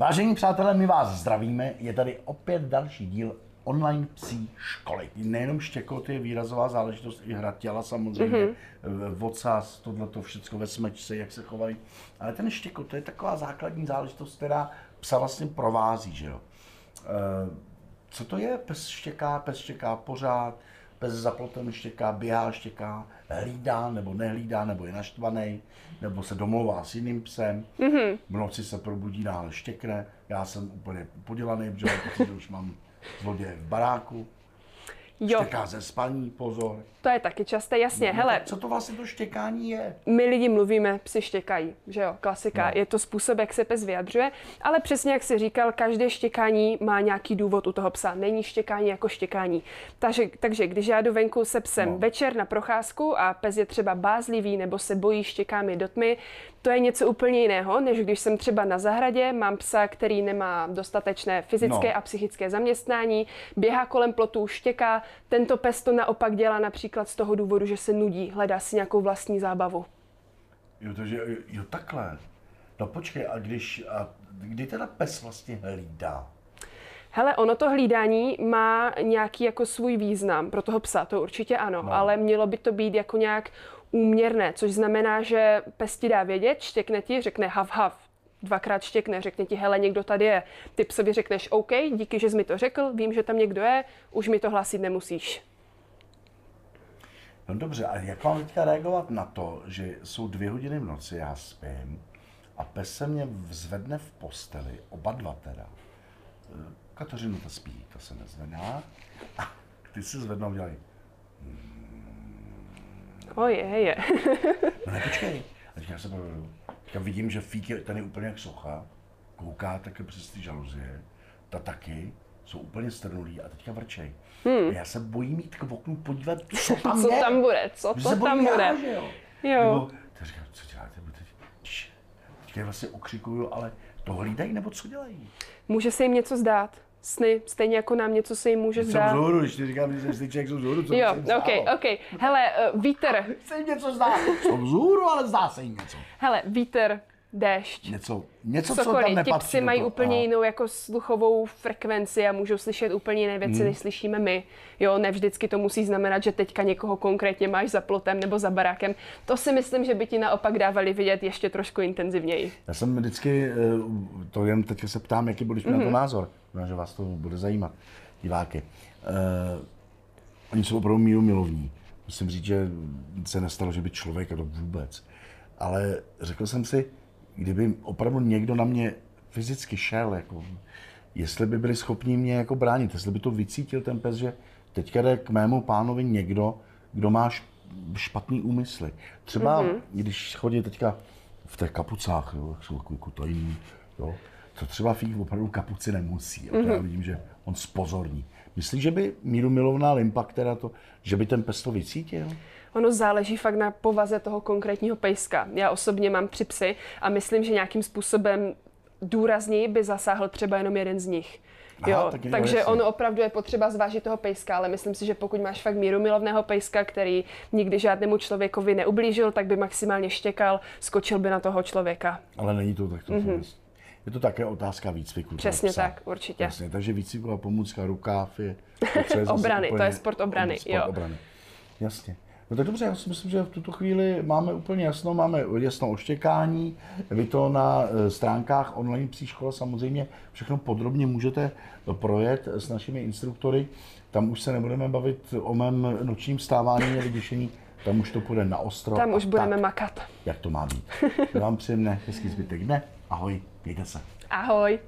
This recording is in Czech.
Vážení přátelé, my vás zdravíme. Je tady opět další díl online psí školy. Nejenom štěkot je výrazová záležitost, i hra těla samozřejmě, mm-hmm. ocas, tohleto všechno ve smečce, jak se chovají. Ale ten štěkot, to je taková základní záležitost, která psa vlastně provází, že jo. E, co to je? Pes štěká, pes štěká pořád, pes za plotem štěká, běhá, štěká, hlídá nebo nehlídá, nebo je naštvaný, nebo se domlouvá s jiným psem. Mm-hmm. V noci se probudí, náhle štěkne. Já jsem úplně podělaný, protože už mám zloděje v baráku. Jo. Štěká ze spaní, pozor. To je taky časté, jasně. No, Hele, co to vlastně to štěkání je? my lidi mluvíme, psi štěkají, že jo, klasika. No. Je to způsob, jak se pes vyjadřuje, ale přesně jak jsi říkal, každé štěkání má nějaký důvod u toho psa. Není štěkání jako štěkání. Takže, takže když já jdu venku se psem No. večer na procházku a pes je třeba bázlivý nebo se bojí, štěká mi do tmy, to je něco úplně jiného, než když jsem třeba na zahradě, mám psa, který nemá dostatečné fyzické No. a psychické zaměstnání, běhá kolem plotů, štěká. Tento pes to naopak dělá například z toho důvodu, že se nudí, hledá si nějakou vlastní zábavu. Jo, to, že, jo, takhle. No počkej, a když, a kdy teda pes vlastně hlídá? Hele, ono to hlídání má nějaký jako svůj význam pro toho psa, to určitě ano, No. ale mělo by to být jako nějak úměrné, což znamená, že pes ti dá vědět, štěkne ti, řekne hav hav, dvakrát štěkne, řekne ti, hele, někdo tady je. Ty psovi řekneš, OK, díky, že jsi mi to řekl, vím, že tam někdo je, už mi to hlásit nemusíš. No dobře, a jak mám teďka reagovat na to, že jsou dvě hodiny v noci, já spím, a pes se mě zvedne v posteli, oba dva teda. Kateřina ta spí, to se nezvedá. A ty se zvednou dělají, O je, je. no ne, počkej. A teďka já se provedu. Teďka vidím, že Fík je je úplně jak socha, kouká také přes ty žaluzie, ta taky, jsou úplně strnulí a teďka vrčej. Hmm. A já se bojím jít k oknu podívat, co tam Co je. tam bude, co to tam já, bude. že jo? Jo. Nebo, tak říkám, co děláte? Č, teďka je vlastně okřikuju, ale to hlídají nebo co dělají? Může se jim něco zdát. Sny, stejně jako nám něco se jim může Jsem zdát. vzhůru, když ti říkám, že jsem styček, jsem vzhůru, co Jo? OK, OK. Hele, uh, vítr, Se jim něco zdá. Jsem vzhůru, ale zdá se jim něco. hele, vítr, déšť. Něco, něco co tam ti nepatří psy do mají toho. úplně Aha. jinou jako sluchovou frekvenci a můžou slyšet úplně jiné věci, Hmm. než slyšíme my. Jo, ne vždycky to musí znamenat, že teďka někoho konkrétně máš za plotem nebo za barákem. To si myslím, že by ti naopak dávali vidět ještě trošku intenzivněji. Já jsem vždycky, eh, to jen teď se ptám, jaký byl mm-hmm. na Mhm. to názor, Možná, že vás to bude zajímat, diváky. Uh, oni jsou opravdu míru milovní. Musím říct, že se nestalo, že by člověk, a to vůbec. Ale řekl jsem si, kdyby opravdu někdo na mě fyzicky šel, jako, jestli by byli schopni mě jako bránit, jestli by to vycítil ten pes, že teďka jde k mému pánovi někdo, kdo má špatný úmysly. Třeba, mm-hmm. když chodí teďka v těch kapucách, jo, jak jsou takový kotajní, jo, to třeba Fík opravdu kapuci nemusí. Mm-hmm. Já vidím, že on spozorní. Myslíš, že by míru milovná limpa, která to, že by ten pes to vycítil? Ono záleží fakt na povaze toho konkrétního pejska. Já osobně mám tři psy a myslím, že nějakým způsobem důrazněji by zasáhl třeba jenom jeden z nich. Aha, Jo, tak takže jasně. ono opravdu je potřeba zvážit toho pejska, ale myslím si, že pokud máš fakt míru milovného pejska, který nikdy žádnému člověkovi neublížil, tak by maximálně štěkal, skočil by na toho člověka. Ale není to takto. Mm-hmm. Je to také otázka výcviku. Přesně psa. tak, určitě. Jasně, takže výcviková pomůcka, rukáv je... to je Obrany, to je sport obrany, Sport jo. obrany. Jasně. No tak dobře, já si myslím, že v tuto chvíli máme úplně jasno, máme jasno o štěkání, vy to na eh, stránkách online psí škola samozřejmě všechno podrobně můžete projet s našimi instruktory, tam už se nebudeme bavit o mém nočním stávání a vyděšení, tam už to půjde na ostro. Tam už budeme tak, makat. jak to má být. Já vám příjemné, hezký zbytek dne, ahoj, mějte se. Ahoj.